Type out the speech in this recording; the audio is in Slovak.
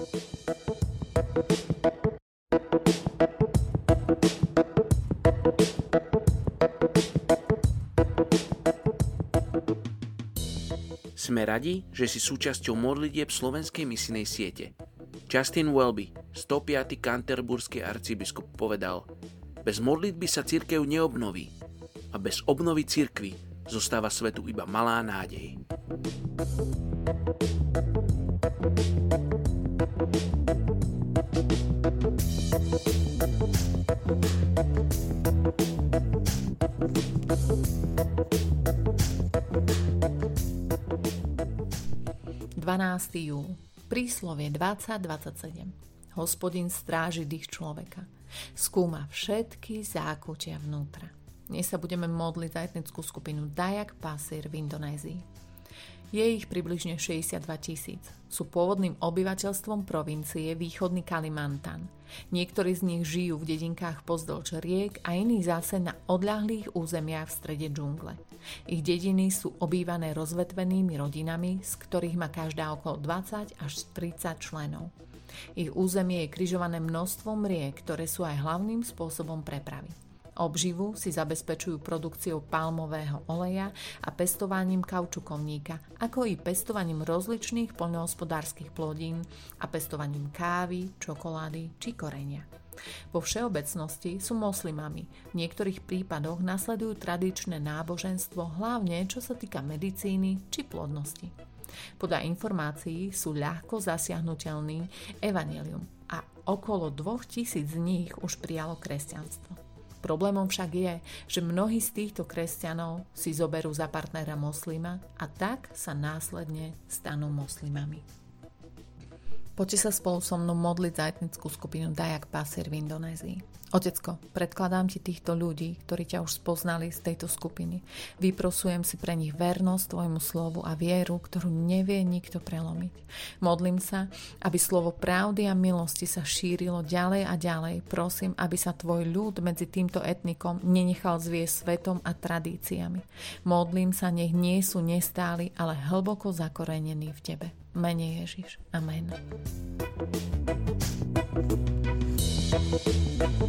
Sme radi, že si súčasťou modlitieb slovenskej misinej siete. Justin Welby, 105. kanterburský arcibiskup, povedal Bez modlitby sa církev neobnoví a bez obnovy církvy zostáva svetu iba malá nádej. 12. júl. Príslovie 2027. Hospodin stráži dých človeka. Skúma všetky zákutia vnútra. Dnes sa budeme modliť za etnickú skupinu Dayak Pasir v Indonézii. Je ich približne 62 tisíc. Sú pôvodným obyvateľstvom provincie východný Kalimantan. Niektorí z nich žijú v dedinkách pozdĺž riek a iní zase na odľahlých územiach v strede džungle. Ich dediny sú obývané rozvetvenými rodinami, z ktorých má každá okolo 20 až 30 členov. Ich územie je križované množstvom riek, ktoré sú aj hlavným spôsobom prepravy. Obživu si zabezpečujú produkciou palmového oleja a pestovaním kaučukovníka, ako i pestovaním rozličných poľnohospodárskych plodín a pestovaním kávy, čokolády či korenia. Vo všeobecnosti sú moslimami. V niektorých prípadoch nasledujú tradičné náboženstvo, hlavne čo sa týka medicíny či plodnosti. Podľa informácií sú ľahko zasiahnutelní evanelium a okolo 2000 z nich už prijalo kresťanstvo. Problémom však je, že mnohí z týchto kresťanov si zoberú za partnera moslima a tak sa následne stanú moslimami. Poďte sa spolu so mnou modliť za etnickú skupinu Dayak Pasir v Indonézii. Otecko, predkladám ti týchto ľudí, ktorí ťa už spoznali z tejto skupiny. Vyprosujem si pre nich vernosť tvojmu slovu a vieru, ktorú nevie nikto prelomiť. Modlím sa, aby slovo pravdy a milosti sa šírilo ďalej a ďalej. Prosím, aby sa tvoj ľud medzi týmto etnikom nenechal zviesť svetom a tradíciami. Modlím sa, nech nie sú nestáli, ale hlboko zakorenení v tebe. Mene Ježiš. Amen. thank you